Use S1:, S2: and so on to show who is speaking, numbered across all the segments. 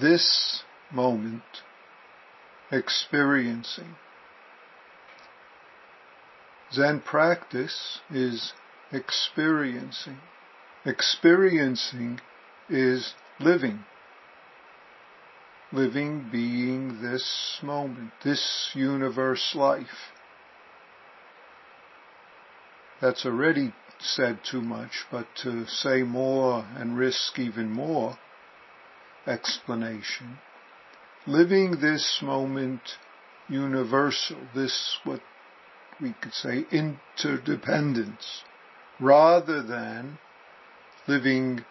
S1: this moment experiencing. Zen practice is experiencing. Experiencing is living. Living being this moment, this universe life. That's already said too much, but to say more and risk even more explanation. Living this moment universal, this what we could say interdependence, rather than living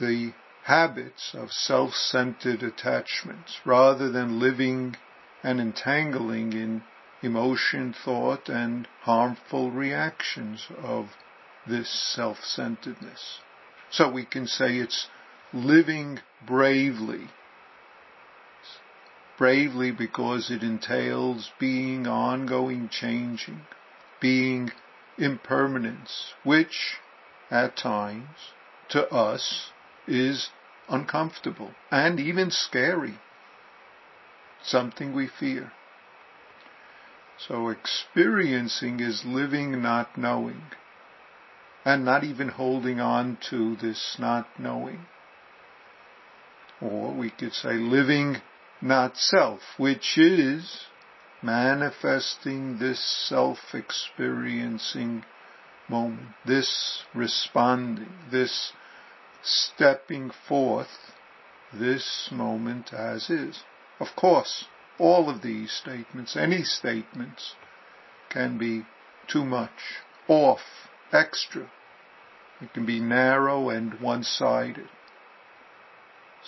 S1: the habits of self-centered attachments, rather than living and entangling in emotion, thought, and harmful reactions of this self-centeredness. So we can say it's living bravely. Bravely because it entails being ongoing changing, being impermanence, which at times to us is uncomfortable and even scary. Something we fear. So experiencing is living not knowing and not even holding on to this not knowing. Or we could say living not self, which is manifesting this self-experiencing moment, this responding, this stepping forth, this moment as is. Of course, all of these statements, any statements, can be too much, off, extra. It can be narrow and one-sided.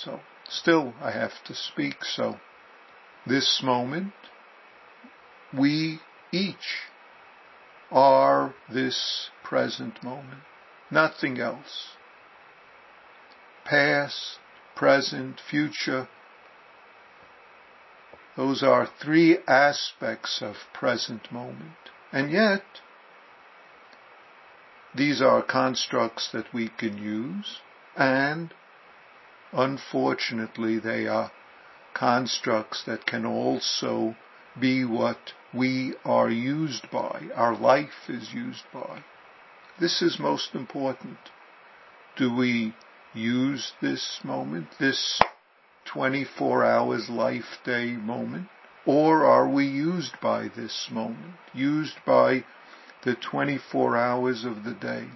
S1: So, still I have to speak, so this moment, we each are this present moment, nothing else. Past, present, future, those are three aspects of present moment. And yet, these are constructs that we can use and unfortunately they are constructs that can also be what we are used by, our life is used by. This is most important. Do we use this moment, this 24 hours life day moment? Or are we used by this moment, used by the 24 hours of the day,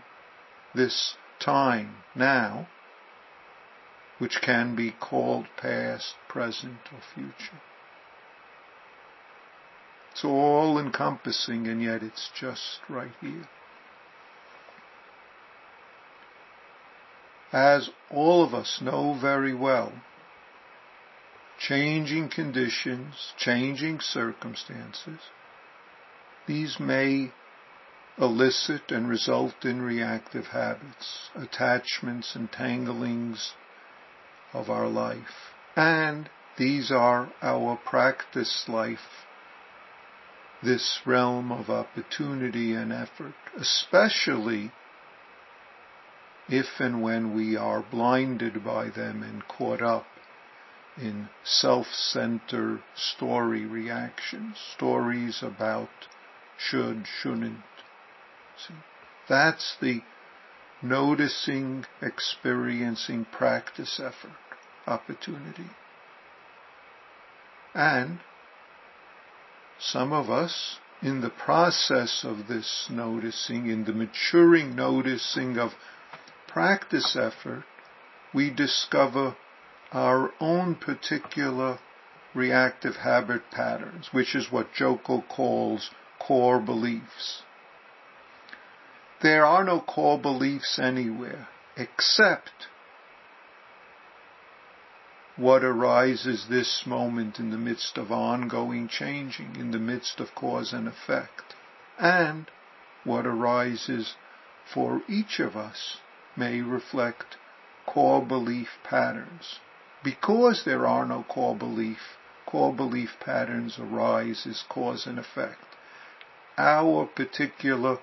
S1: this time now, which can be called past, present, or future? It's all encompassing and yet it's just right here. As all of us know very well, changing conditions, changing circumstances, these may elicit and result in reactive habits, attachments, entanglings of our life. And these are our practice life, this realm of opportunity and effort, especially if and when we are blinded by them and caught up in self-centered story reactions, stories about should, shouldn't. See, that's the noticing, experiencing practice effort, opportunity. And some of us, in the process of this noticing, in the maturing noticing of practice effort, we discover our own particular reactive habit patterns, which is what Joko calls core beliefs. There are no core beliefs anywhere except what arises this moment in the midst of ongoing changing, in the midst of cause and effect, and what arises for each of us may reflect core belief patterns. Because there are no core belief, core belief patterns arise as cause and effect. Our particular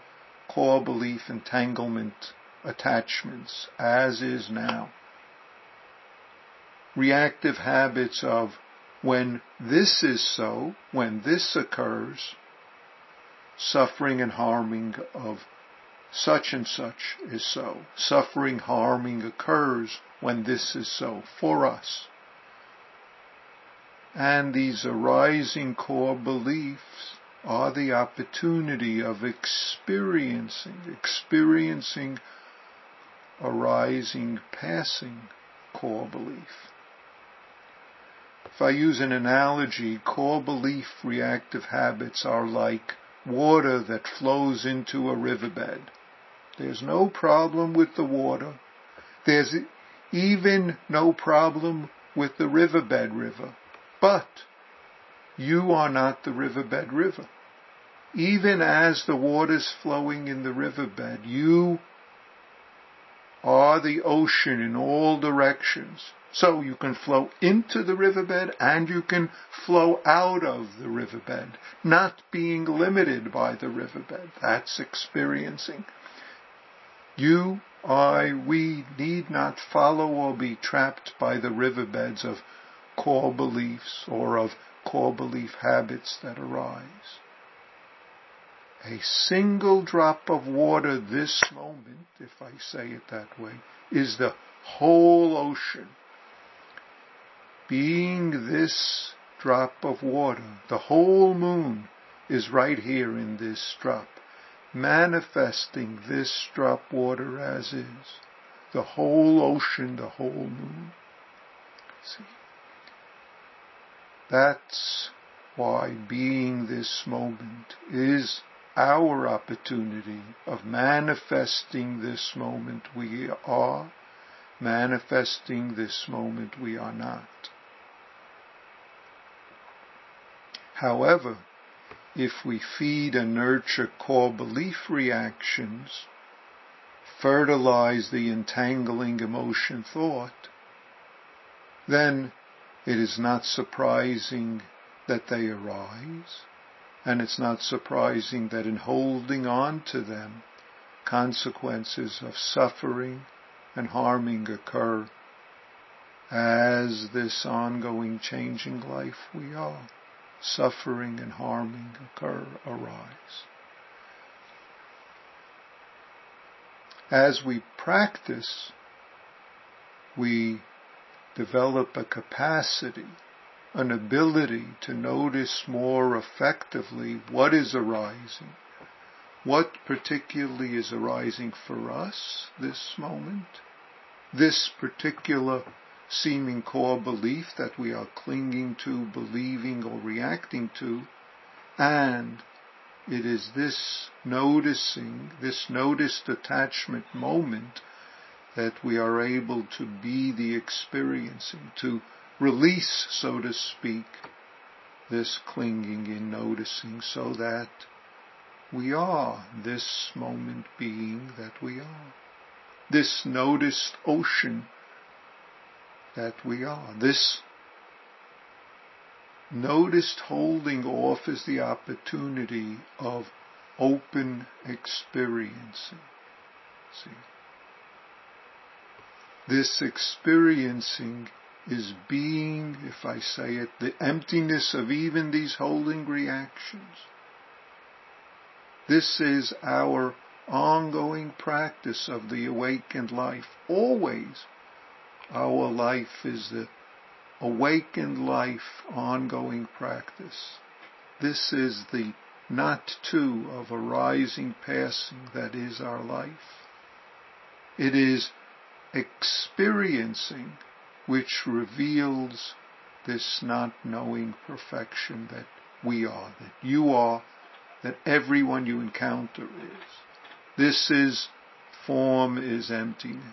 S1: core belief entanglement attachments, as is now, reactive habits of when this is so, when this occurs, suffering and harming of such and such is so. Suffering, harming occurs when this is so for us. And these arising core beliefs are the opportunity of experiencing, experiencing arising, passing core belief. If I use an analogy, core belief reactive habits are like water that flows into a riverbed. There's no problem with the water. There's even no problem with the riverbed river. But you are not the riverbed river. Even as the water's flowing in the riverbed, you are the ocean in all directions. So you can flow into the riverbed and you can flow out of the riverbed, not being limited by the riverbed. That's experiencing. You, I, we need not follow or be trapped by the riverbeds of core beliefs or of core belief habits that arise. A single drop of water this moment, if I say it that way, is the whole ocean being this drop of water, the whole moon is right here in this drop, manifesting this drop water as is, the whole ocean, the whole moon. See? That's why being this moment is our opportunity of manifesting this moment we are, manifesting this moment we are not. However, if we feed and nurture core belief reactions, fertilize the entangling emotion thought, then it is not surprising that they arise, and it's not surprising that in holding on to them, consequences of suffering and harming occur as this ongoing changing life we are suffering and harming occur, arise. As we practice, we develop a capacity, an ability to notice more effectively what is arising, what particularly is arising for us this moment, this particular seeming core belief that we are clinging to, believing or reacting to, and it is this noticing, this noticed attachment moment that we are able to be the experiencing, to release, so to speak, this clinging in noticing so that we are this moment being that we are. This noticed ocean that we are. This noticed holding off is the opportunity of open experiencing. See? This experiencing is being, if I say it, the emptiness of even these holding reactions. This is our ongoing practice of the awakened life, always our life is the awakened life ongoing practice. This is the not two of arising passing that is our life. It is experiencing which reveals this not knowing perfection that we are, that you are, that everyone you encounter is. This is form is emptiness.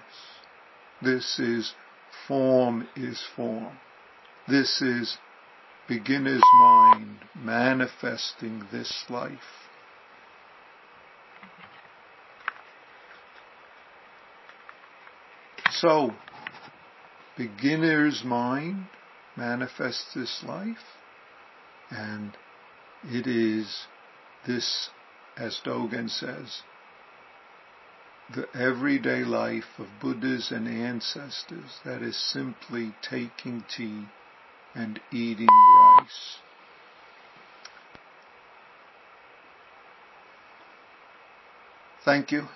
S1: This is form is form. This is beginner's mind manifesting this life. So, beginner's mind manifests this life, and it is this, as Dogen says, the everyday life of Buddhas and ancestors that is simply taking tea and eating rice. Thank you.